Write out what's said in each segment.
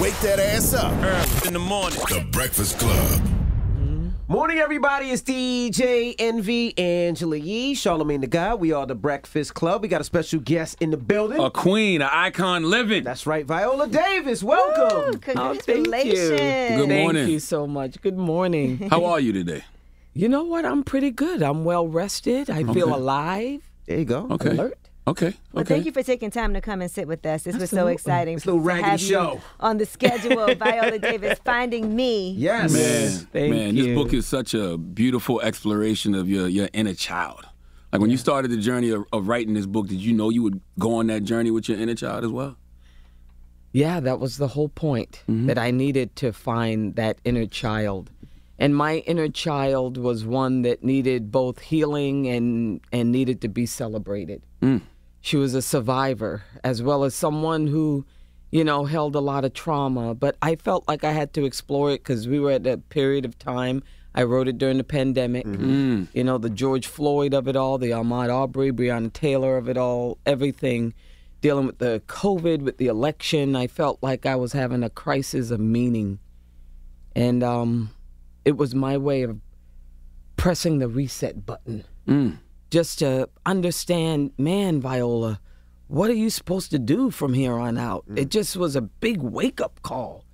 Wake that ass up. early in the morning. The Breakfast Club. Morning, everybody. It's DJ Envy Angela Yee, Charlemagne the God. We are the Breakfast Club. We got a special guest in the building. A queen, an icon living. That's right, Viola Davis. Welcome. Ooh, congratulations. Good morning. Thank you so much. Good morning. How are you today? You know what? I'm pretty good. I'm well rested. I feel alive. There you go. Okay. Alert. Okay. Well, okay. thank you for taking time to come and sit with us. This was so Absolutely. exciting. It's a little to raggedy have you show. on the schedule Viola Davis finding me. Yes. Man, Thank man, you. this book is such a beautiful exploration of your, your inner child. Like when you started the journey of, of writing this book, did you know you would go on that journey with your inner child as well? Yeah, that was the whole point mm-hmm. that I needed to find that inner child. And my inner child was one that needed both healing and and needed to be celebrated. Mm. She was a survivor as well as someone who, you know, held a lot of trauma, but I felt like I had to explore it cuz we were at a period of time. I wrote it during the pandemic. Mm-hmm. Mm. You know, the George Floyd of it all, the Ahmaud Arbery, Breonna Taylor of it all, everything. Dealing with the COVID, with the election, I felt like I was having a crisis of meaning. And um, it was my way of pressing the reset button mm. Just to understand, man, Viola, what are you supposed to do from here on out? Mm. It just was a big wake up call,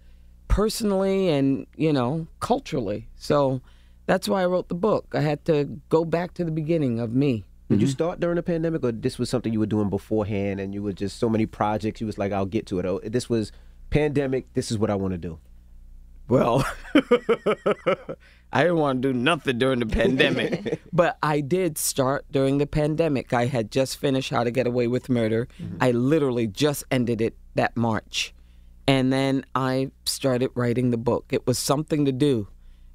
personally and, you know, culturally. So that's why I wrote the book. I had to go back to the beginning of me. Did you mm-hmm. start during the pandemic, or this was something you were doing beforehand, and you were just so many projects? You was like, "I'll get to it." Oh, this was pandemic. This is what I want to do. Well, I didn't want to do nothing during the pandemic, but I did start during the pandemic. I had just finished How to Get Away with Murder. Mm-hmm. I literally just ended it that March. And then I started writing the book. It was something to do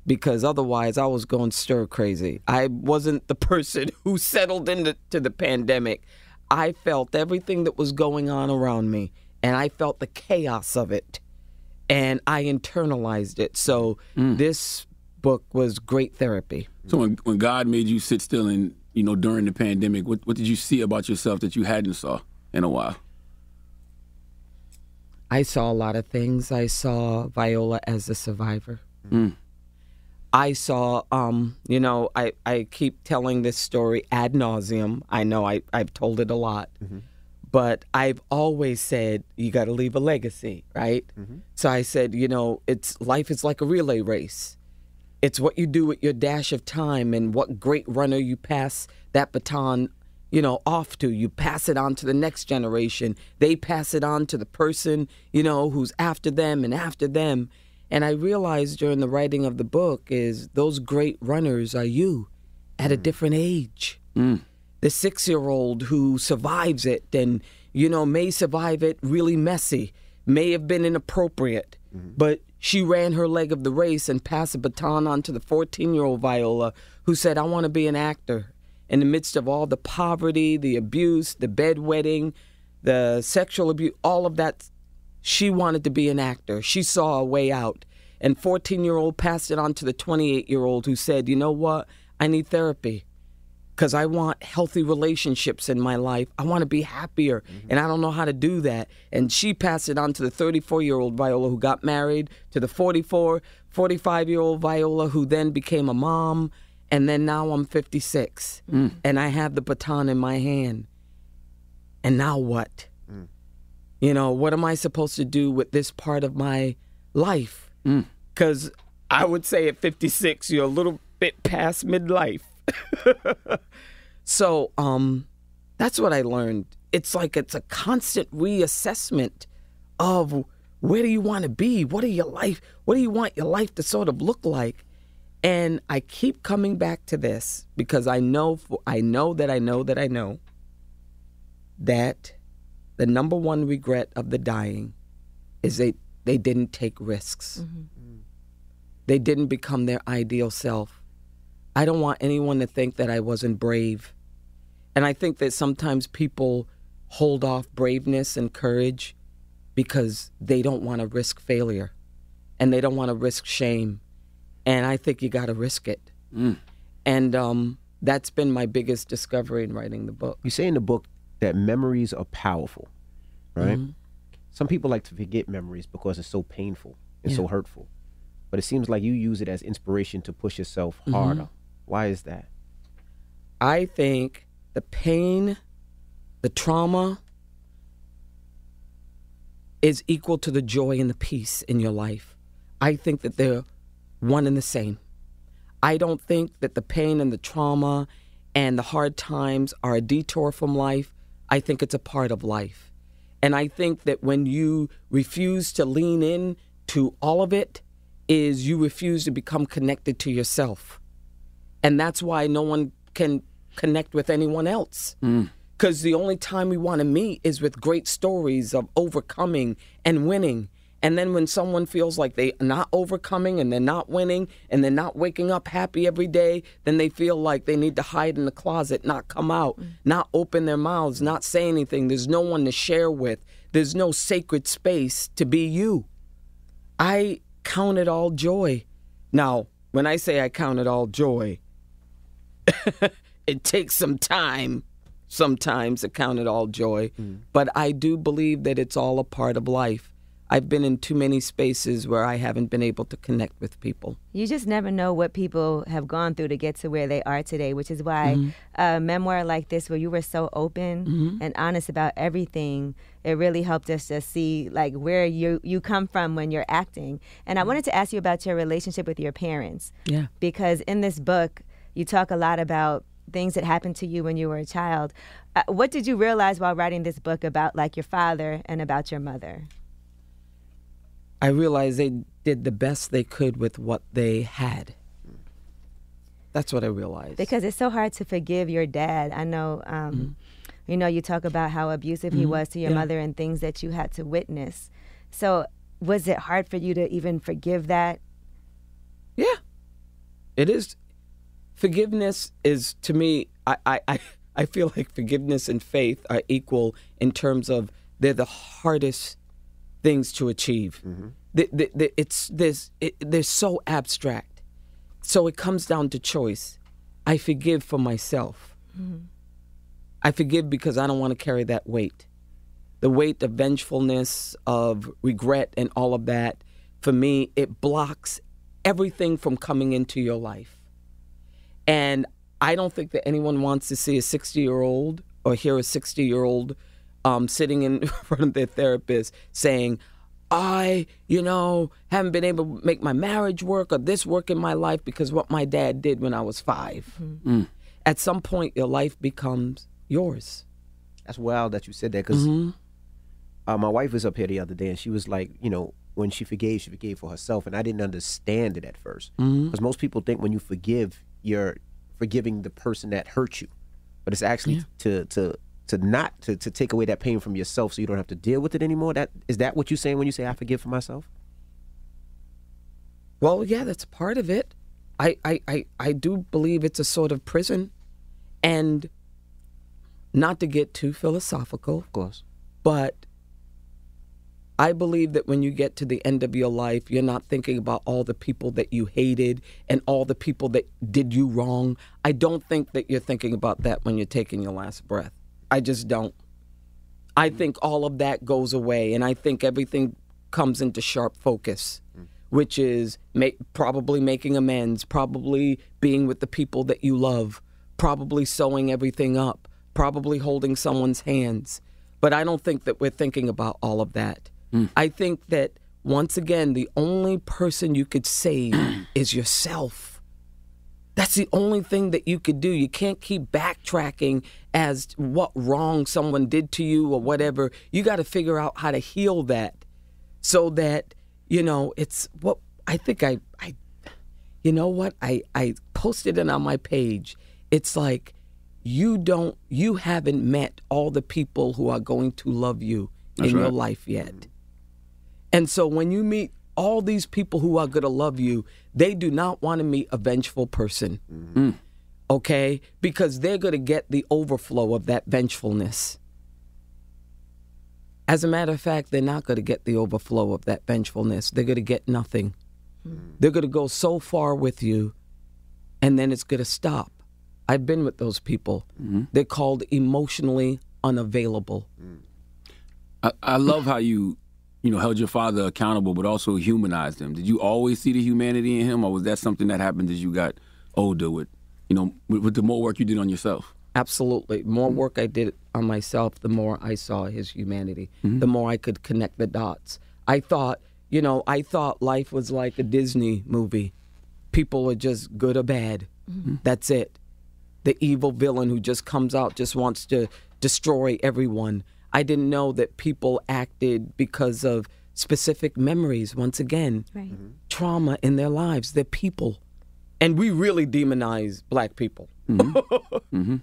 because otherwise I was going stir crazy. I wasn't the person who settled into to the pandemic. I felt everything that was going on around me, and I felt the chaos of it and I internalized it. So mm. this book was great therapy. So when, when God made you sit still and, you know, during the pandemic, what, what did you see about yourself that you hadn't saw in a while? I saw a lot of things. I saw Viola as a survivor. Mm. I saw, um, you know, I, I keep telling this story ad nauseum. I know I, I've told it a lot, but I've always said you got to leave a legacy, right? So I said, you know, it's life is like a relay race. It's what you do with your dash of time and what great runner you pass that baton, you know, off to. You pass it on to the next generation. They pass it on to the person, you know, who's after them and after them. And I realized during the writing of the book is those great runners are you at a mm. different age. Mm. The six year old who survives it and, you know, may survive it really messy, may have been inappropriate, mm-hmm. but she ran her leg of the race and passed a baton on to the 14 year old Viola who said, I want to be an actor. In the midst of all the poverty, the abuse, the bedwetting, the sexual abuse, all of that she wanted to be an actor. She saw a way out. And 14 year old passed it on to the 28 year old who said, You know what? I need therapy because I want healthy relationships in my life. I want to be happier, mm-hmm. and I don't know how to do that. And she passed it on to the 34 year old Viola who got married, to the 44, 45 year old Viola who then became a mom. And then now I'm 56, mm. and I have the baton in my hand. And now what? Mm. You know, what am I supposed to do with this part of my life? Mm. Because I would say at 56, you're a little bit past midlife. so, um, that's what I learned. It's like it's a constant reassessment of where do you want to be? What are your life? What do you want your life to sort of look like? And I keep coming back to this because I know, I know that I know that I know that the number one regret of the dying is they they didn't take risks. They didn't become their ideal self. I don't want anyone to think that I wasn't brave. And I think that sometimes people hold off braveness and courage because they don't want to risk failure and they don't want to risk shame. And I think you got to risk it. And um, that's been my biggest discovery in writing the book. You say in the book that memories are powerful, right? Mhm. Some people like to forget memories because it's so painful and so hurtful. But it seems like you use it as inspiration to push yourself Mhm. harder. Why is that? I think the pain, the trauma is equal to the joy and the peace in your life. I think that they're one and the same. I don't think that the pain and the trauma and the hard times are a detour from life. I think it's a part of life. And I think that when you refuse to lean in to all of it, is you refuse to become connected to yourself. And that's why no one can connect with anyone else. Mm. Because the only time we want to meet is with great stories of overcoming and winning. And then when someone feels like they're not overcoming and they're not winning and they're not waking up happy every day, then they feel like they need to hide in the closet, not come out, mm. not open their mouths, not say anything. There's no one to share with, there's no sacred space to be you. I count it all joy. Now, when I say I count it all joy, it takes some time sometimes to count it all joy, but I do believe that it's all a part of life. I've been in too many spaces where I haven't been able to connect with people. You just never know what people have gone through to get to where they are today, which is why Mhm. a memoir like this, where you were so open Mhm. and honest about everything, it really helped us to see like where you you come from when you're acting. And I wanted to ask you about your relationship with your parents. Yeah. Because in this book, you talk a lot about things that happened to you when you were a child. Uh, what did you realize while writing this book about like your father and about your mother? I realized they did the best they could with what they had. That's what I realized. because it's so hard to forgive your dad. I know, um, you know, you talk about how abusive he Mhm. was to your Yeah. mother and things that you had to witness. So, was it hard for you to even forgive that? Yeah, it is. Forgiveness is to me. I, I, I, feel like forgiveness and faith are equal in terms of they're the hardest things to achieve. Mm-hmm. The, the, the, it's this. It, they're so abstract. So it comes down to choice. I forgive for myself. Mm-hmm. I forgive because I don't want to carry that weight. the weight of vengefulness, of regret, and all of that, for me, it blocks everything from coming into your life. And I don't think that anyone wants to see a 60 year old or hear a 60 year old um, sitting in front of their therapist saying, I, you know, haven't been able to make my marriage work or this work in my life because what my dad did when I was 5 Mm. At some point, your life becomes yours. That's wild that you said that because Mhm. uh, my wife was up here the other day and she was like, you know, when she forgave, she forgave for herself, and I didn't understand it at first because Mhm. most people think when you forgive, you're forgiving the person that hurt you, but it's actually to to to not to, to take away that pain from yourself so you don't have to deal with it anymore. That is that what you're saying when you say I forgive for myself? Well, yeah, that's part of it. I, I, I, I do believe it's a sort of prison. And not to get too philosophical, of course, but I believe that when you get to the end of your life, you're not thinking about all the people that you hated and all the people that did you wrong. I don't think that you're thinking about that when you're taking your last breath. I just don't. I think all of that goes away, and I think everything comes into sharp focus, mm. which is probably making amends, probably being with the people that you love, probably sewing everything up, probably holding someone's hands. But I don't think that we're thinking about all of that. Hmm. I think that once again, the only person you could save is yourself. That's the only thing that you could do. You can't keep backtracking as what wrong someone did to you or whatever. You got to figure out how to heal that so that, you know, it's what I think I, I you know what? I, I posted it on my page. It's like you don't, you haven't met all the people who are going to love you That's in your life yet. And so when you meet all these people who are going to love you, they do not want to meet a vengeful person. Mm. Okay? Because they're going to get the overflow of that vengefulness. As a matter of fact, they're not going to get the overflow of that vengefulness. They're going to get nothing. Mm. They're going to go so far with you, and then it's going to stop. I've been with those people. Mm-hmm. They're called emotionally unavailable. Mm. I, I love how you, you know, held your father accountable, but also humanized him. Did you always see the humanity in him, or was that something that happened as you got older with, you know, with, with the more work you did on yourself? Absolutely. More mm-hmm. work I did on myself, the more I saw his humanity, mm-hmm. the more I could connect the dots. I thought, you know, I thought life was like a Disney movie. People are just good or bad. Mm-hmm. That's it. The evil villain who just comes out just wants to destroy everyone. I didn't know that people acted because of specific memories, once again, Right. Mm-hmm. trauma in their lives. They're people. And we really demonize black people.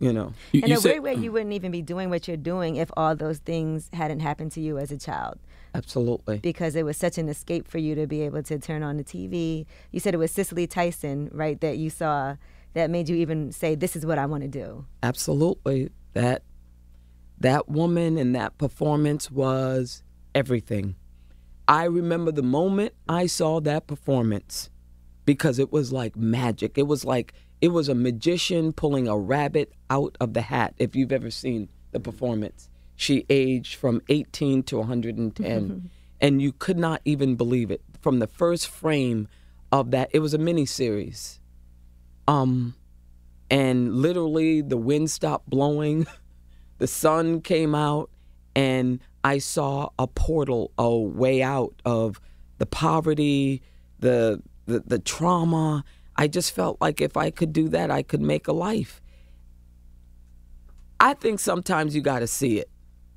You know. In a weird way, you wouldn't even be doing what you're doing if all those things hadn't happened to you as a child. Absolutely. Because it was such an escape for you to be able to turn on the TV. You said it was Cicely Tyson, right, that you saw that made you even say, This is what I want to do. Absolutely. That that woman and that performance was everything. I remember the moment I saw that performance because it was like magic. It was like it was a magician pulling a rabbit out of the hat. If you've ever seen the performance, she aged from 18 to 110 and you could not even believe it from the first frame of that. It was a mini series. Um and literally the wind stopped blowing the sun came out and i saw a portal a way out of the poverty the, the the trauma. I just felt like if i could do that i could make a life. I think sometimes you got to see it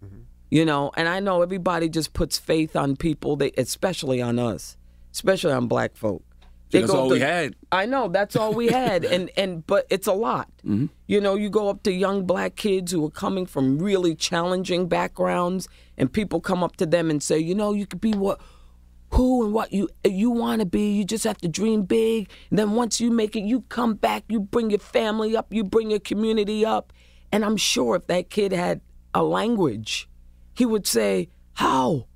mm-hmm. you know and i know everybody just puts faith on people they especially on us especially on black folk They That's all to- we had. I know that's all we had, and and but it's a lot. Mm-hmm. You know, you go up to young black kids who are coming from really challenging backgrounds, and people come up to them and say, you know, you could be what, who and what you you want to be. You just have to dream big, and then once you make it, you come back, you bring your family up, you bring your community up, and I'm sure if that kid had a language, he would say, how.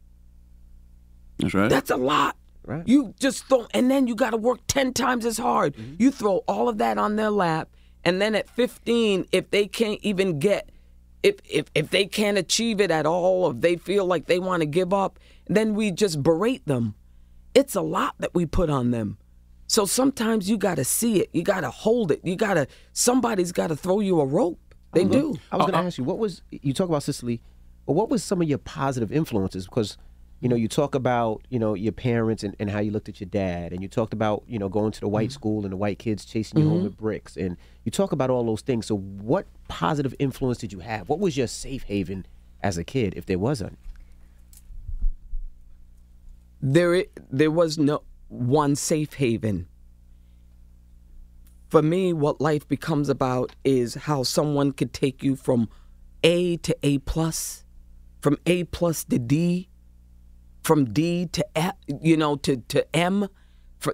That's right. That's a lot. Right. You just don't, and then you got to work 10 times as hard. Mm-hmm. You throw all of that on their lap, and then at 15, if they can't even get if if if they can't achieve it at all, if they feel like they want to give up, then we just berate them. It's a lot that we put on them. So sometimes you got to see it. You got to hold it. You got to somebody's got to throw you a rope. They do. I was uh, going to uh, ask you, what was you talk about Cicely, but what was some of your positive influences? Because you know, you talk about you know your parents and, and how you looked at your dad, and you talked about you know going to the white school and the white kids chasing you home Mhm. with bricks, and you talk about all those things. So, what positive influence did you have? What was your safe haven as a kid, if there was any? there there was no one safe haven. For me, what life becomes about is how someone could take you from A to A plus, from A plus to D, from D to F, you know to to M,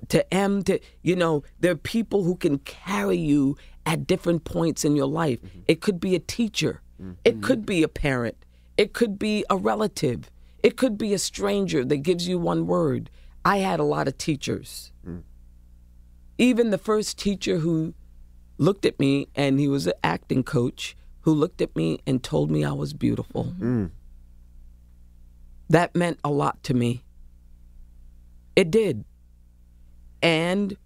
to M to you know there are people who can carry you at different points in your life. Mm-hmm. It could be a teacher, it mm-hmm. could be a parent, it could be a relative, it could be a stranger that gives you one word. I had a lot of teachers. Mm. Even the first teacher who looked at me, and he was an acting coach, who looked at me and told me I was beautiful. Mm. That meant a lot to me. It did. And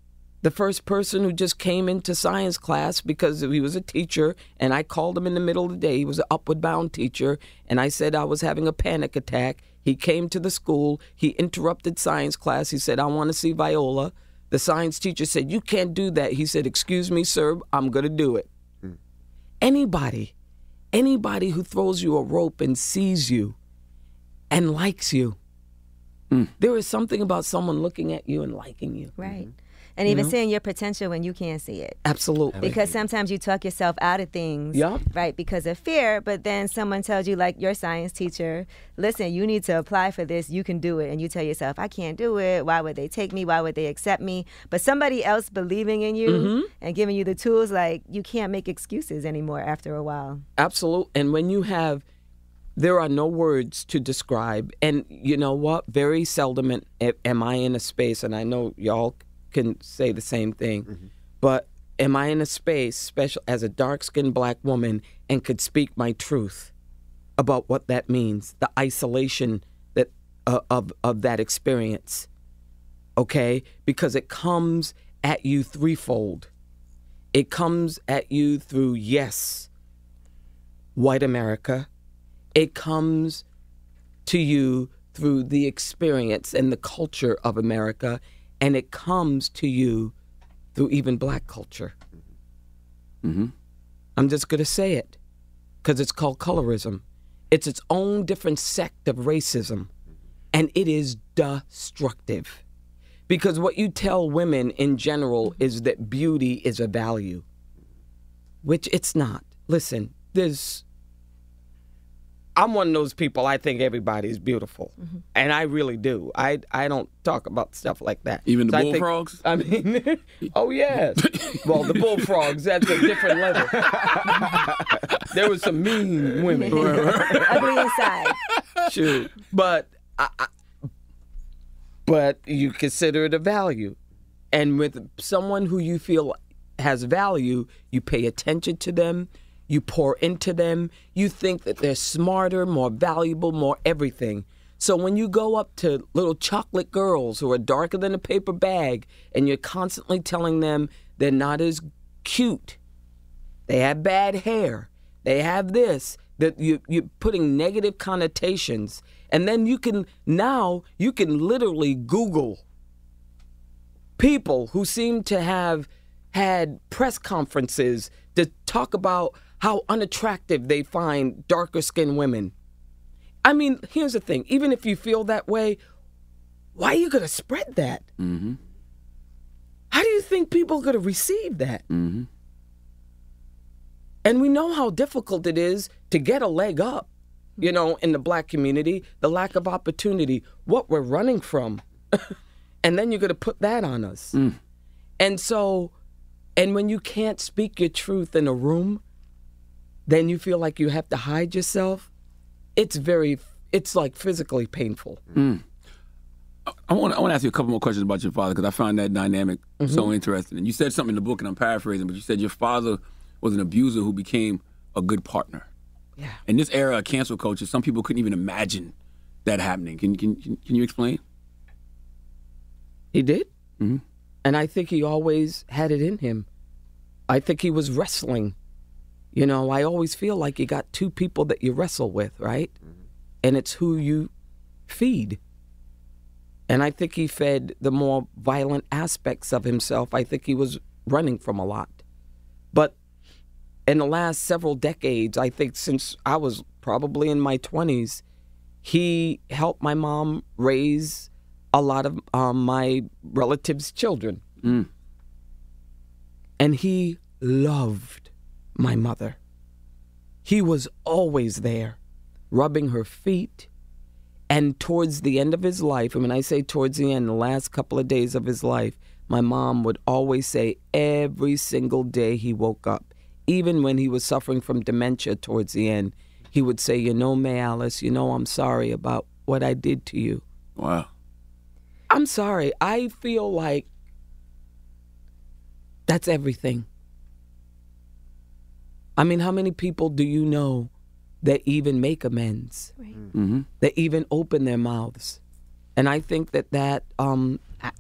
the first person who just came into science class because he was a teacher, and I called him in the middle of the day. He was an upward bound teacher, and I said I was having a panic attack. He came to the school. He interrupted science class. He said, I want to see Viola. The science teacher said, You can't do that. He said, Excuse me, sir, I'm going to do it. Hmm. Anybody, anybody who throws you a rope and sees you and likes you, there is something about someone looking at you and liking you. Right. And You even know? seeing your potential when you can't see it. Absolutely. Because sometimes you talk yourself out of things, Yeah. right, because of fear, but then someone tells you, like your science teacher, listen, you need to apply for this, you can do it. And you tell yourself, I can't do it. Why would they take me? Why would they accept me? But somebody else believing in you Mhm. and giving you the tools, like you can't make excuses anymore after a while. Absolute. And when you have, there are no words to describe. And you know what? Very seldom am, I in a space, and I know y'all can say the same thing, but am I in a space, special as a dark skinned black woman, and could speak my truth about what that means, the isolation that uh, of of that experience. Okay, because it comes at you threefold. It comes at you through yes, white America. It comes to you through the experience and the culture of America, and it comes to you through even black culture. Mm-hmm. I'm just going to say it because it's called colorism. It's its own different sect of racism, and it is destructive. Because what you tell women in general is that beauty is a value, which it's not. Listen, there's. I'm one of those people. I think everybody's beautiful, mm-hmm. and I really do. I I don't talk about stuff like that. Even the So I think- bullfrogs? I mean, oh yes. well, the bullfrogs. That's a different level. there was some mean women. Ugly inside. Shoot, but I, I, but you consider it a value, and with someone who you feel has value, you pay attention to them, you pour into them, you think that they're smarter, more valuable, more everything. So when you go up to little chocolate girls who are darker than a paper bag, and you're constantly telling them they're not as cute, they have bad hair, they have this, that you you're putting negative connotations, and then you can now you can literally Google people who seem to have had press conferences to talk about how unattractive they find darker skinned women. I mean, here's the thing even if you feel that way, why are you going to spread that? Mm-hmm. How do you think people are going to receive that? Mm-hmm. And we know how difficult it is to get a leg up, you know, in the black community, the lack of opportunity, what we're running from. and then you're going to put that on us. And so, and when you can't speak your truth in a room, then you feel like you have to hide yourself. It's very, it's like physically painful. I want I want to ask you a couple more questions about your father because I found that dynamic so interesting. And you said something in the book, and I'm paraphrasing, but you said your father was an abuser who became a good partner. Yeah. In this era of cancel culture, some people couldn't even imagine that happening. Can can can you explain? He did. Mm-hmm. And I think he always had it in him. I think he was wrestling. You know, I always feel like you got two people that you wrestle with, right? And it's who you feed. And I think he fed the more violent aspects of himself. I think he was running from a lot. But in the last several decades, I think since I was probably in my 20s, he helped my mom raise a lot of um, my relatives' children. And he loved my mother. He was always there, rubbing her feet. And towards the end of his life, and when I say towards the end, the last couple of days of his life, my mom would always say every single day he woke up, even when he was suffering from dementia towards the end, he would say, You know, Mae Alice, you know, I'm sorry about what I did to you. Wow. I'm sorry. I feel like that's everything. I mean, how many people do you know that even make amends? Mm-hmm. That even open their mouths? And I think that that um, I,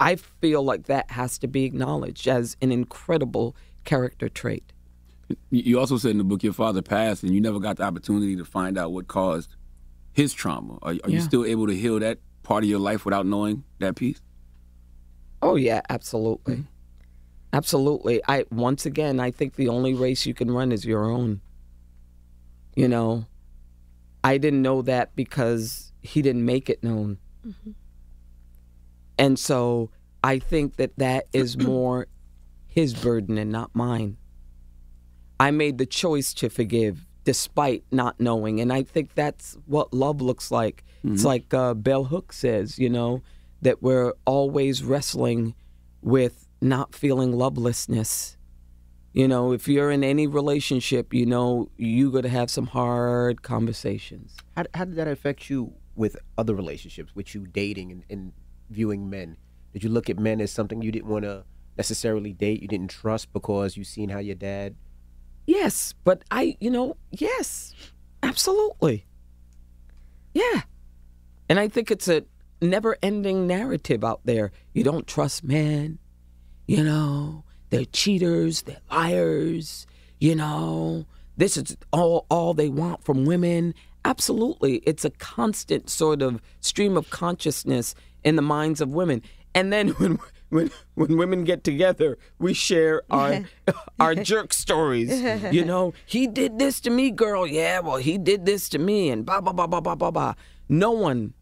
I feel like that has to be acknowledged as an incredible character trait. You- You also said in the book your father passed, and you never got the opportunity to find out what caused his trauma. Are, are you still able to heal that part of your life without knowing that piece? Oh yeah, absolutely. Absolutely. I once again I think the only race you can run is your own. You know, I didn't know that because he didn't make it known. And so I think that that is more his burden and not mine. I made the choice to forgive despite not knowing. And I think that's what love looks like. It's like uh, Bell Hook says, you know, that we're always wrestling with not feeling lovelessness. You know, if you're in any relationship, you know, you're going to have some hard conversations. How, how did that affect you with other relationships, with you dating and, and viewing men? Did you look at men as something you didn't want to necessarily date, you didn't trust because you seen how your dad? Yes, but I, you know, yes, absolutely. Yeah. And I think it's a never ending narrative out there. You don't trust men, you know, they're cheaters, they're liars, you know, this is all, all they want from women. Absolutely. It's a constant sort of stream of consciousness in the minds of women. And then when when when women get together, we share our our jerk stories. You know, he did this to me, girl. Yeah, well, he did this to me, and blah blah blah blah blah blah blah. No one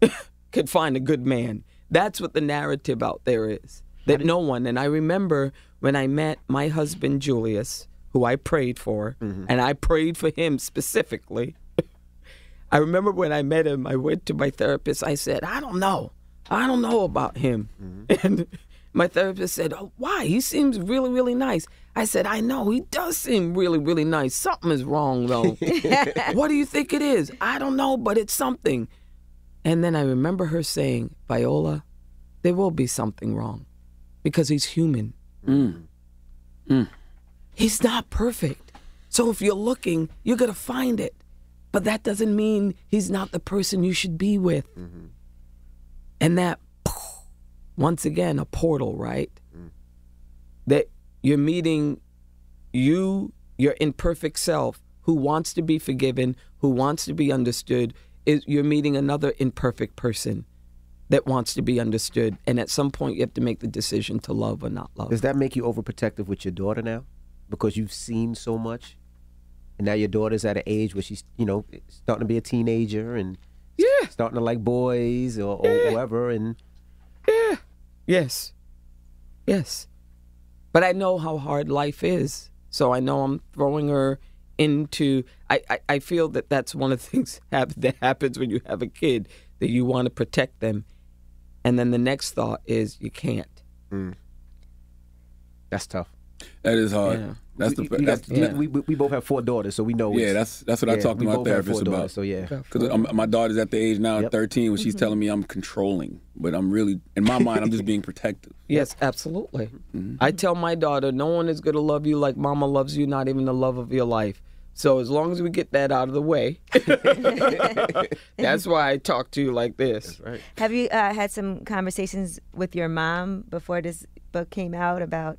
could find a good man. That's what the narrative out there is. That no one. And I remember when I met my husband Julius, who I prayed for, mm-hmm. and I prayed for him specifically. I remember when I met him, I went to my therapist. I said, I don't know. I don't know about him. Mm-hmm. And my therapist said, oh, Why? He seems really, really nice. I said, I know. He does seem really, really nice. Something is wrong, though. what do you think it is? I don't know, but it's something. And then I remember her saying, Viola, there will be something wrong because he's human. Mm. Mm. He's not perfect. So if you're looking, you're going to find it. But that doesn't mean he's not the person you should be with. Mm-hmm. And that, once again, a portal, right? Mm. That you're meeting you, your imperfect self, who wants to be forgiven, who wants to be understood. Is you're meeting another imperfect person that wants to be understood, and at some point you have to make the decision to love or not love. Does that make you overprotective with your daughter now? Because you've seen so much? And now your daughter's at an age where she's, you know, starting to be a teenager and yeah. starting to like boys or, or whoever. And Yeah. Yes. Yes. But I know how hard life is. So I know I'm throwing her into. I, I, I feel that that's one of the things that happens when you have a kid, that you want to protect them. And then the next thought is you can't. Mm. that's tough. That is hard. Yeah. That's the We- we, that's, got- we, we, we both have four daughters, so we know. yeah. That's that's what I yeah, talk to my therapist about. So yeah, Because my daughter's at the age now, Yep. 13, when she's mm-hmm. telling me I'm controlling, but I'm really, in my mind, I'm just being protective. Yes, absolutely. Mm-hmm. I tell my daughter, no one is going to love you like mama loves you, not even the love of your life. So as long as we get that out of the way, that's why I talk to you like this. right. Have you uh, had some conversations with your mom before this book came out about?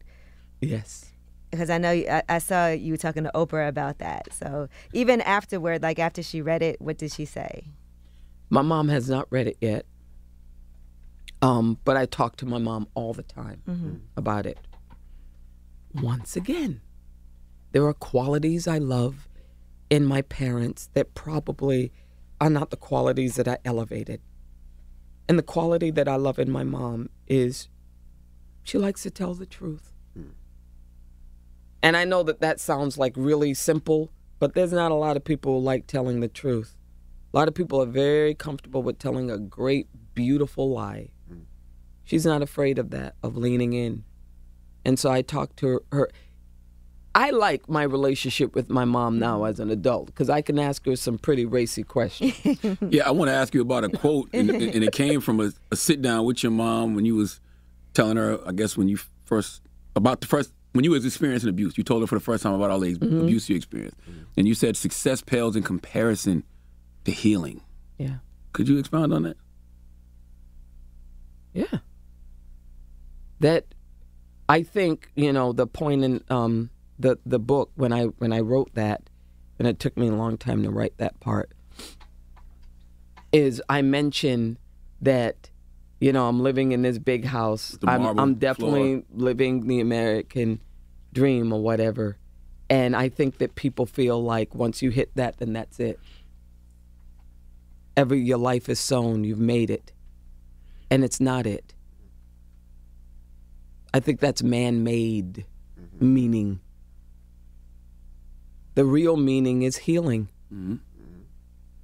Yes. Because I know you, I, I saw you talking to Oprah about that. So even afterward, like after she read it, what did she say? My mom has not read it yet. Um, but I talk to my mom all the time about it. Once again, there are qualities I love in my parents that probably are not the qualities that I elevated. And the quality that I love in my mom is she likes to tell the truth. And I know that that sounds like really simple, but there's not a lot of people who like telling the truth. A lot of people are very comfortable with telling a great, beautiful lie. Mm. She's not afraid of that, of leaning in. And so I talked to her. her I like my relationship with my mom now as an adult because I can ask her some pretty racy questions. Yeah, I want to ask you about a quote, and, and it came from a, a sit down with your mom when you was telling her, I guess when you first about the first when you was experiencing abuse. You told her for the first time about all the abuse you experienced, and you said success pales in comparison to healing. Yeah. Could you expound on that? Yeah. That I think, you know, the point in um the the book when I when I wrote that, and it took me a long time to write that part, is I mention that, you know, I'm living in this big house. I'm I'm definitely living the American dream or whatever. And I think that people feel like once you hit that, then that's it. Every your life is sown, you've made it. And it's not it. I think that's man made meaning. The real meaning is healing. Mm-hmm.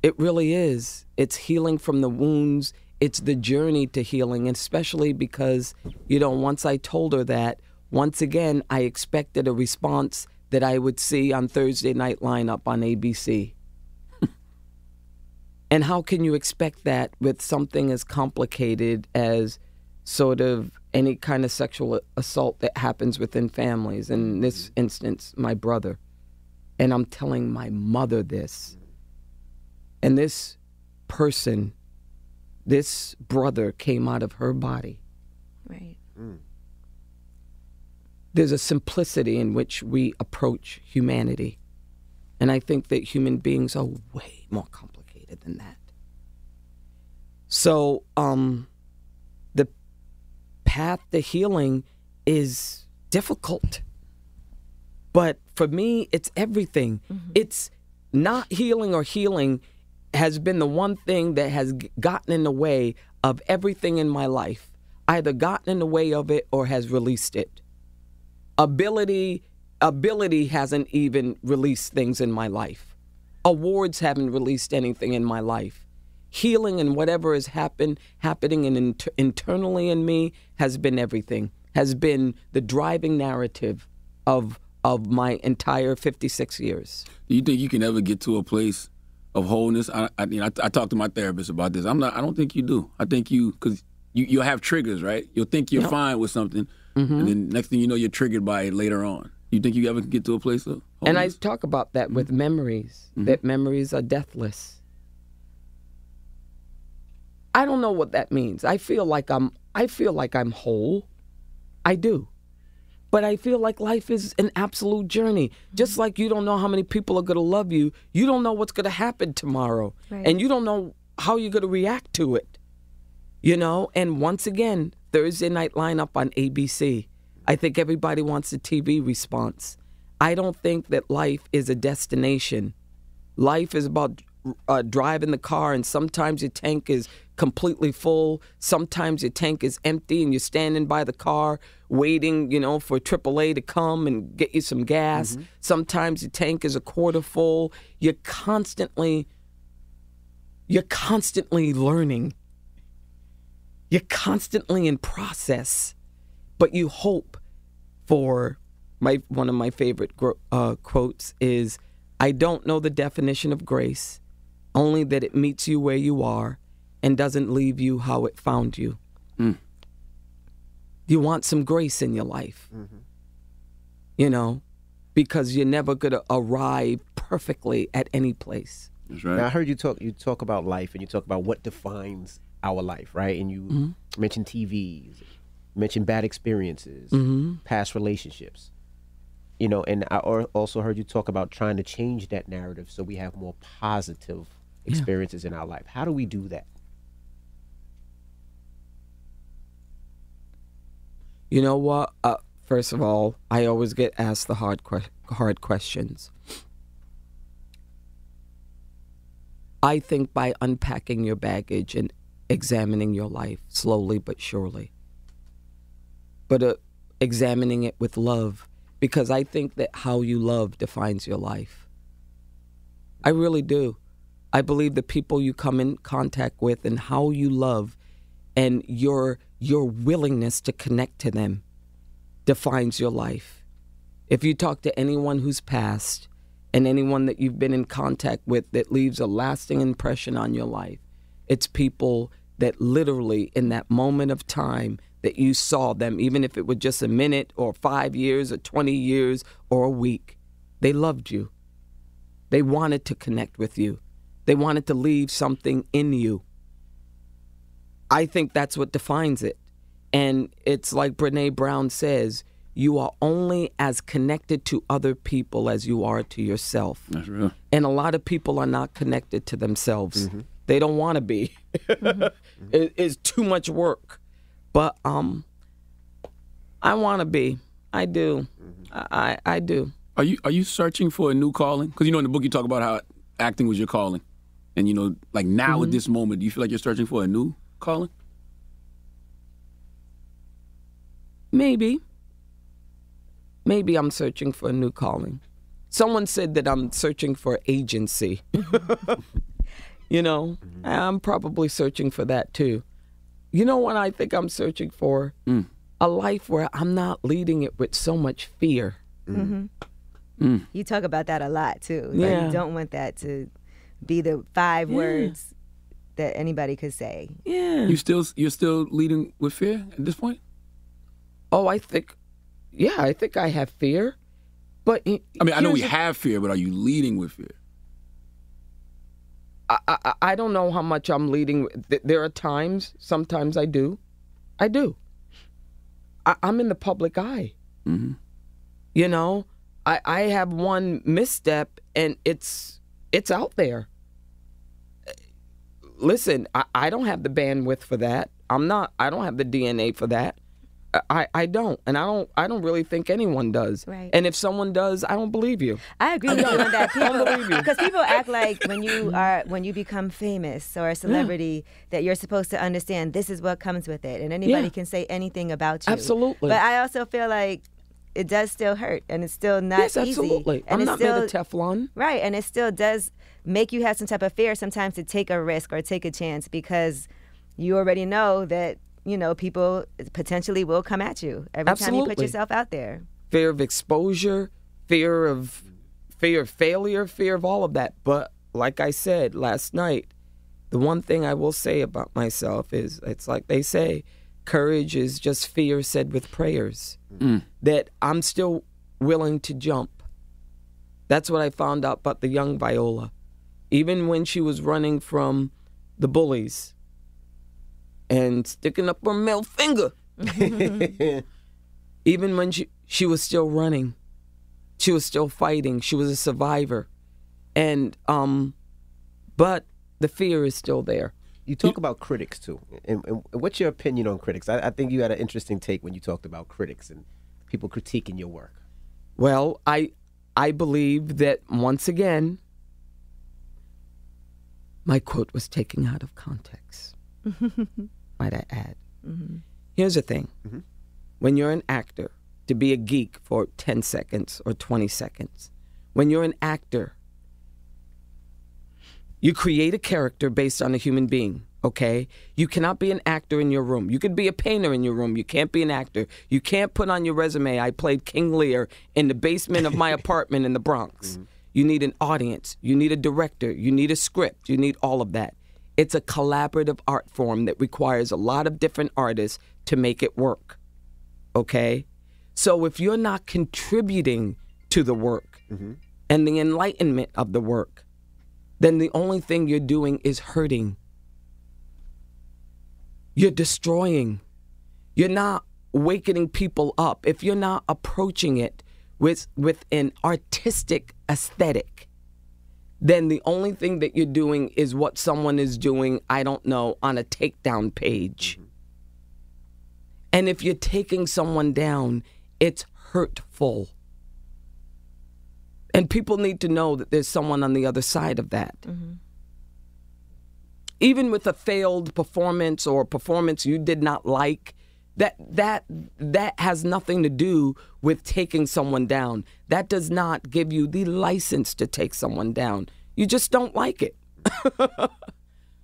It really is. It's healing from the wounds. It's the journey to healing, especially because, you know, once I told her that, once again, I expected a response that I would see on Thursday night lineup on ABC. and how can you expect that with something as complicated as sort of any kind of sexual assault that happens within families? In this instance, my brother. And I'm telling my mother this. And this person, this brother came out of her body. Right. There's a simplicity in which we approach humanity. And I think that human beings are way more complicated than that. So, um, the path to healing is difficult. But for me, it's everything. Mm-hmm. It's not healing or healing has been the one thing that has gotten in the way of everything in my life. Either gotten in the way of it or has released it. Ability ability hasn't even released things in my life. Awards haven't released anything in my life. Healing and whatever has happened happening in inter- internally in me has been everything. Has been the driving narrative of of my entire 56 years. Do you think you can ever get to a place of wholeness? I, I, you know, I, I talked to my therapist about this. I'm not. I don't think you do. I think you because you you'll have triggers, right? You'll think you're fine with something, Mhm. and then next thing you know, you're triggered by it later on. You think you ever get to a place of And I talk about that with memories, that memories are deathless. I don't know what that means. I feel like I'm I feel like I'm whole. I do. But I feel like life is an absolute journey. Just like you don't know how many people are going to love you, you don't know what's going to happen tomorrow. Right. And you don't know how you're going to react to it. You know, and once again, Thursday night lineup on ABC. I think everybody wants a TV response. I don't think that life is a destination. Life is about uh, driving the car, and sometimes your tank is completely full. Sometimes your tank is empty, and you're standing by the car waiting, you know, for AAA to come and get you some gas. Sometimes your tank is a quarter full. You're constantly, you're constantly learning. You're constantly in process, but you hope for my one of my favorite uh, quotes is I don't know the definition of grace, only that it meets you where you are and doesn't leave you how it found you. You want some grace in your life. You know, because you're never going to arrive perfectly at any place. That's Now, I heard you talk. You talk about life, and you talk about what defines our life, right? And you Mhm. mentioned TVs, mentioned bad experiences, Mhm. past relationships. You know, and I also heard you talk about trying to change that narrative so we have more positive Yeah. experiences in our life. How do we do that? You know what? Uh, first of all, I always get asked the hard que- hard questions. I think by unpacking your baggage and examining your life slowly but surely, but uh, examining it with love, because I think that how you love defines your life. I really do. I believe the people you come in contact with and how you love and your your willingness to connect to them defines your life. If you talk to anyone who's passed and anyone that you've been in contact with that leaves a lasting impression on your life, it's people that literally in that moment of time that you saw them, even if it was just a minute or five years or 20 years or a week, they loved you. They wanted to connect with you. They wanted to leave something in you. I think that's what defines it. And it's like Brene Brown says, you are only as connected to other people as you are to yourself. That's real. And a lot of people are not connected to themselves. They don't want to be. It- it's too much work. But um I want to be. I do. I, I I do. Are you are you searching for a new calling? Because you know in the book you talk about how acting was your calling, and you know like now at Mhm. this moment, do you feel like you're searching for a new calling? Maybe. Maybe I'm searching for a new calling. Someone said that I'm searching for agency. you know, I'm probably searching for that too. You know what I think I'm searching for? A life where I'm not leading it with so much fear. hmm Mm. You talk about that a lot too. Like, Yeah. you don't want that to be the five Yeah. words that anybody could say. Yeah. You still you're still leading with fear at this point? Oh, I think, yeah, I think I have fear. But I mean, I know we here's have fear, but are you leading with fear? I, I, I don't know how much I'm leading. There are times, sometimes I do. I do. I, I'm in the public eye. Mm-hmm. You know, I, I have one misstep and it's it's out there. Listen, I, I don't have the bandwidth for that. I'm not I don't have the DNA for that. I, I don't. And I don't I don't really think anyone does. Right. And if someone does, I don't believe you. I agree with you on that. I don't believe People, because people act like when you are when you become famous or a celebrity that you're supposed to understand this is what comes with it, and anybody Yeah. can say anything about you. Absolutely. But I also feel like it does still hurt, and it's still not Yes, easy. absolutely. And I'm not still, made of Teflon. Right, and it still does make you have some type of fear sometimes to take a risk or take a chance because you already know that you know people potentially will come at you every time you put yourself out there. fear of exposure, fear of fear of failure, fear of all of that. But like I said last night, the one thing I will say about myself is it's like they say, courage is just fear said with prayers. Mm. That I'm still willing to jump. That's what I found out about the young Viola. Even when she was running from the bullies and sticking up her middle finger. Even when she, she was still running, she was still fighting. She was a survivor. And, um, but the fear is still there. You talk about critics too, and, and what's your opinion on critics? I, I think you had an interesting take when you talked about critics and people critiquing your work. Well, I I believe that once again my quote was taken out of context. Might I add? Mm-hmm. Here's the thing. Mm-hmm. When you're an actor, to be a geek for 10 seconds or 20 seconds, when you're an actor, you create a character based on a human being, okay? You cannot be an actor in your room. You could be a painter in your room. You can't be an actor. You can't put on your resume, I played King Lear in the basement of my apartment in the Bronx. Mm-hmm. You need an audience. You need a director. You need a script. You need all of that. It's a collaborative art form that requires a lot of different artists to make it work. Okay? So if you're not contributing to the work mm-hmm. and the enlightenment of the work, then the only thing you're doing is hurting. You're destroying. You're not wakening people up. If you're not approaching it with with an artistic aesthetic, then the only thing that you're doing is what someone is doing, I don't know, on a takedown page. Mm-hmm. And if you're taking someone down, it's hurtful. And people need to know that there's someone on the other side of that. Mm-hmm. Even with a failed performance or a performance you did not like, that that that has nothing to do with taking someone down. That does not give you the license to take someone down. You just don't like it.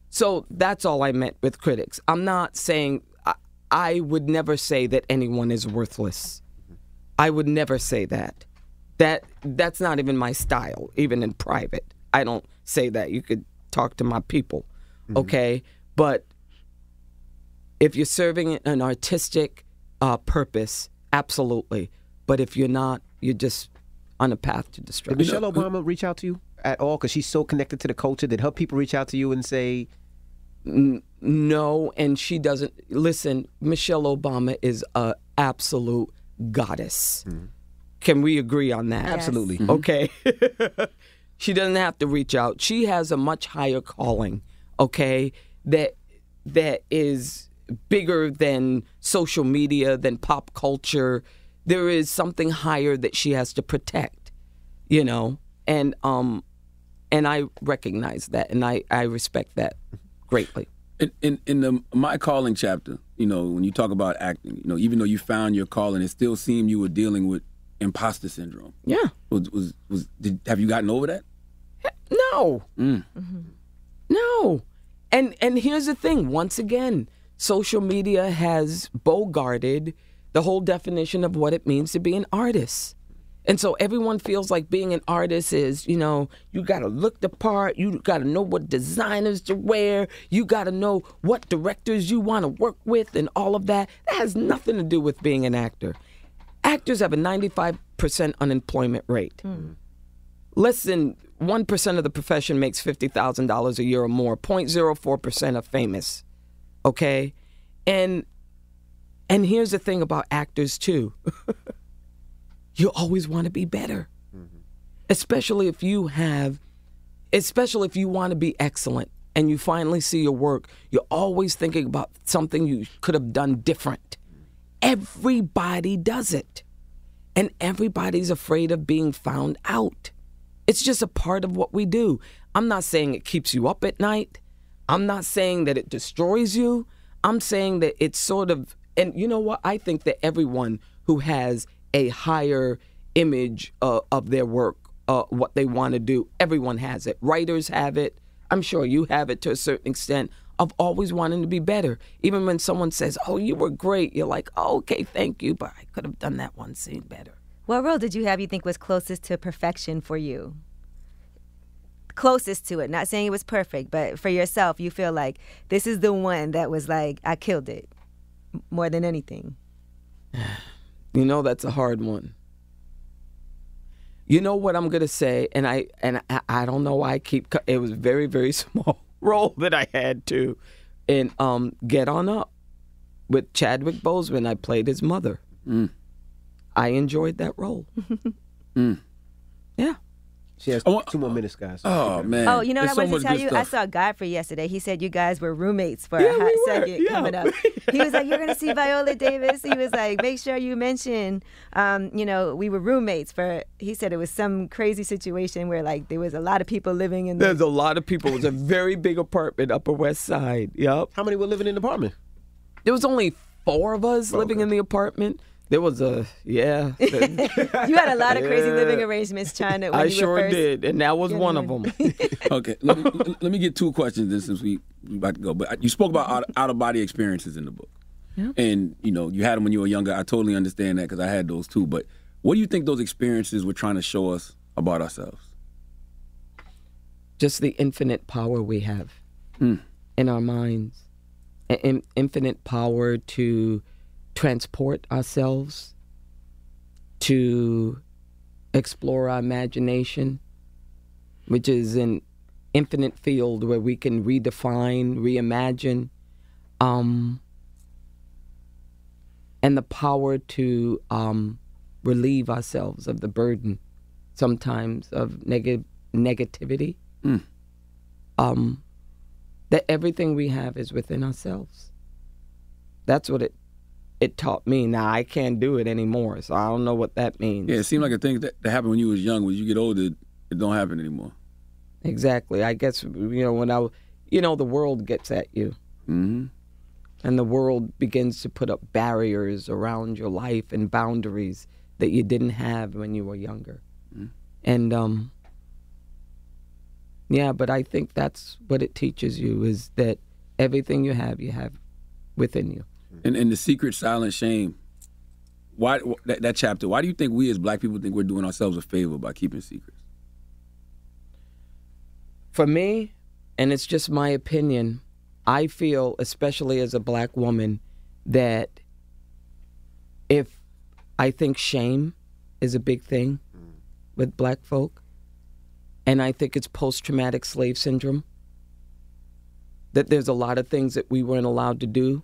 so that's all I meant with critics. I'm not saying I, I would never say that anyone is worthless. I would never say that. That that's not even my style, even in private. I don't say that. You could talk to my people, mm-hmm. okay? But if you're serving an artistic uh, purpose, absolutely. But if you're not, you're just on a path to Did destruction. Michelle Obama reach out to you at all? Because she's so connected to the culture. Did her people reach out to you and say, No, and she doesn't listen. Michelle Obama is a absolute goddess. Can we agree on that? Absolutely. Mhm. Okay. she doesn't have to reach out. She has a much higher calling. Okay, that that is bigger than social media, than pop culture. There is something higher that she has to protect. You know, and um, and I recognize that, and I I respect that greatly. In, in in the my calling chapter, you know, when you talk about acting, you know, even though you found your calling, it still seemed you were dealing with imposter syndrome. Yeah. Was was was did, have you gotten over that? No. Mm. No. And and here's the thing, once again, social media has bogarted the whole definition of what it means to be an artist. And so everyone feels like being an artist is, you know, you got to look the part, you got to know what designers to wear, you got to know what directors you want to work with and all of that. That has nothing to do with being an actor. Actors have a 95% unemployment rate. Hmm. Less than 1% of the profession makes $50,000 a year or more. 0.04% are famous. Okay? And and here's the thing about actors too. you always want to be better. Mm-hmm. Especially if you have especially if you want to be excellent and you finally see your work, you're always thinking about something you could have done different. Mm-hmm. Everybody does it. And everybody's afraid of being found out. It's just a part of what we do. I'm not saying it keeps you up at night. I'm not saying that it destroys you. I'm saying that it's sort of, and you know what? I think that everyone who has a higher image uh, of their work, uh, what they want to do, everyone has it. Writers have it. I'm sure you have it to a certain extent of always wanting to be better. Even when someone says, Oh, you were great, you're like, oh, Okay, thank you, but I could have done that one scene better. What role did you have you think was closest to perfection for you? Closest to it. Not saying it was perfect, but for yourself, you feel like this is the one that was like, I killed it more than anything. You know that's a hard one. You know what I'm gonna say, and I and I, I don't know why I keep. It was very very small role that I had to, in um Get On Up, with Chadwick Boseman. I played his mother. I enjoyed that role. Yeah. She has two more minutes, guys. Oh man. Oh, you know what There's I so wanted to tell good you? I saw Godfrey yesterday. He said you guys were roommates for Yeah, a hot we second Yeah. coming up. He was like, "You're gonna see Viola Davis." He was like, "Make sure you mention, um, you know, we were roommates for." He said it was some crazy situation where like there was a lot of people living in. The, There's a lot of people. It was a very big apartment, Upper West Side. Yep. How many were living in the apartment? There was only four of us living in the apartment. There was a yeah. you had a lot of crazy Yeah. living arrangements China. When I you sure were first did, and that was getting one of them. okay, let me, let me get two questions then since we we about to go. But you spoke about out, out of body experiences in the book, and you know you had them when you were younger. I totally understand that because I had those too. But what do you think those experiences were trying to show us about ourselves? just the infinite power we have mm. in our minds, An in- infinite power to transport ourselves, to explore our imagination, which is an infinite field where we can redefine, reimagine, um, and the power to um, relieve ourselves of the burden sometimes of neg- negativity. Mm. Um, that everything we have is within ourselves. That's what it it taught me. Now I can't do it anymore, so I don't know what that means. Yeah, it seemed like a thing that, that happened when you was young. When you get older, it don't happen anymore. Exactly. I guess you know when I, you know, the world gets at you, mm-hmm. and the world begins to put up barriers around your life and boundaries that you didn't have when you were younger, mm-hmm. and um. Yeah, but I think that's what it teaches you is that everything you have, you have within you. And and the secret silent shame. Why that, that chapter? Why do you think we as black people think we're doing ourselves a favor by keeping secrets? For me, and it's just my opinion, I feel, especially as a black woman, that if I think shame is a big thing with black folk, and I think it's post traumatic slave syndrome, that there's a lot of things that we weren't allowed to do.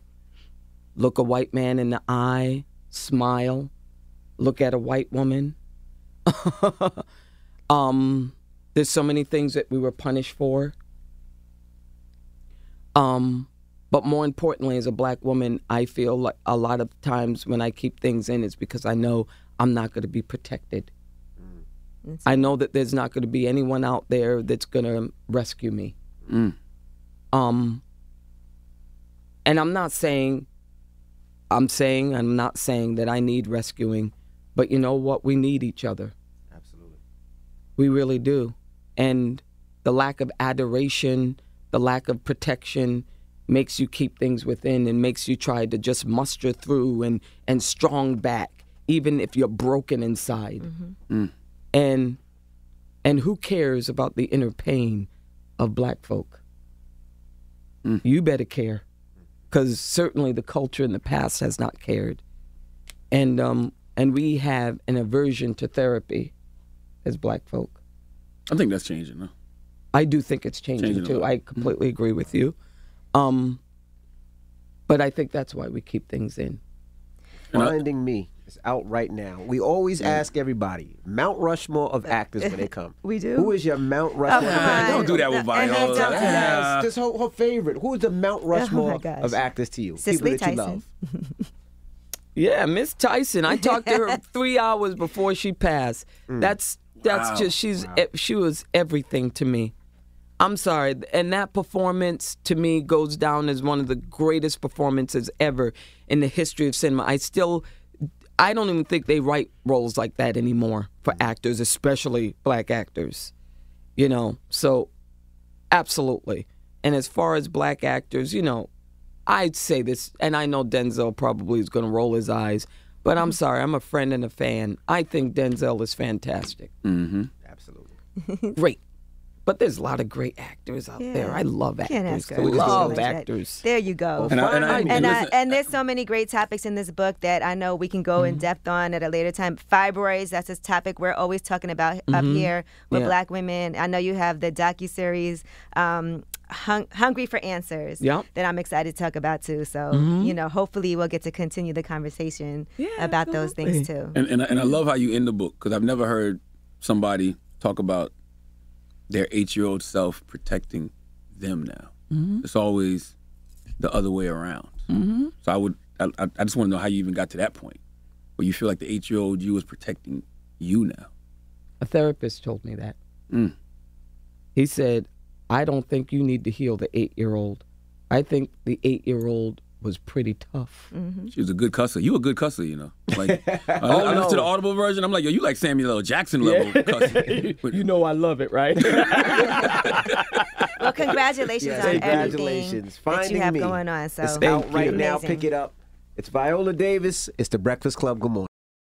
Look a white man in the eye, smile, look at a white woman. um, there's so many things that we were punished for. Um, but more importantly, as a black woman, I feel like a lot of times when I keep things in, it's because I know I'm not going to be protected. Mm. I know that there's not going to be anyone out there that's going to rescue me. Mm. Um, and I'm not saying, I'm saying, I'm not saying that I need rescuing, but you know what? We need each other. Absolutely. We really do. And the lack of adoration, the lack of protection makes you keep things within and makes you try to just muster through and, and strong back, even if you're broken inside. Mm. And and who cares about the inner pain of black folk? Mm. You better care. Because certainly the culture in the past has not cared. And um and we have an aversion to therapy as black folk. I think that's changing though. I do think it's changing, Changing too. I completely agree with you. Um, but I think that's why we keep things in. Finding Me is out right now. We always mm. ask everybody Mount Rushmore of actors when they come. We do? Who is your Mount oh, Rushmore? come on. Don't do that with No, and Viola. hands up to This her, her favorite. Who is the Mount oh, Rushmore Oh gosh. of actors to you? Cicely People that you Tyson. love. Yeah, Miss Tyson. I talked to her three hours before she passed. Mm. That's that's Wow. just she's e- she was everything to me. I'm sorry, and that performance to me goes down as one of the greatest performances ever in the history of cinema. I still, I don't even think they write roles like that anymore for actors, especially black actors. You know, so absolutely. And as far as black actors, you know, I'd say this, and I know Denzel probably is going to roll his eyes, but I'm sorry, I'm a friend and a fan. I think Denzel is fantastic. Mm-hmm. Absolutely. Great. But there's a lot of great actors out there. I love actors. Can't ask her. Love Like that. There you go. And I- and I- and, and uh, listen- and there's so many great topics in this book that I know we can go in depth on at a later time. Fibroids, that's a topic we're always talking about up Mhm. here with Yeah. black women. I know you have the docu series. Um, Hung- Hungry for Answers Yep. that I'm excited to talk about too. So, Mhm. you know, hopefully we'll get to continue the conversation about those things too. And and, and I love how you end the book because I've never heard somebody talk about their eight year old self protecting them now. Mhm. It's always the other way around. Mhm. So I would I, I I just want to know how you even got to that point where you feel like the eight year old you is protecting you now. A therapist told me that. Mm. He said, I don't think you need to heal the eight year old. I think the eight year old was pretty tough. Mm-hmm. She was a good cusser. You a good cusser, you know. Like I, Oh, I listen to the audible version. I'm like, yo, you like Samuel L. Jackson level cussing. you know I love it, right? Well, congratulations Yes, on congratulations. everything that you have Me. going on. So it's out right now. Amazing. Pick it up. It's Viola Davis. It's the Breakfast Club. Good morning.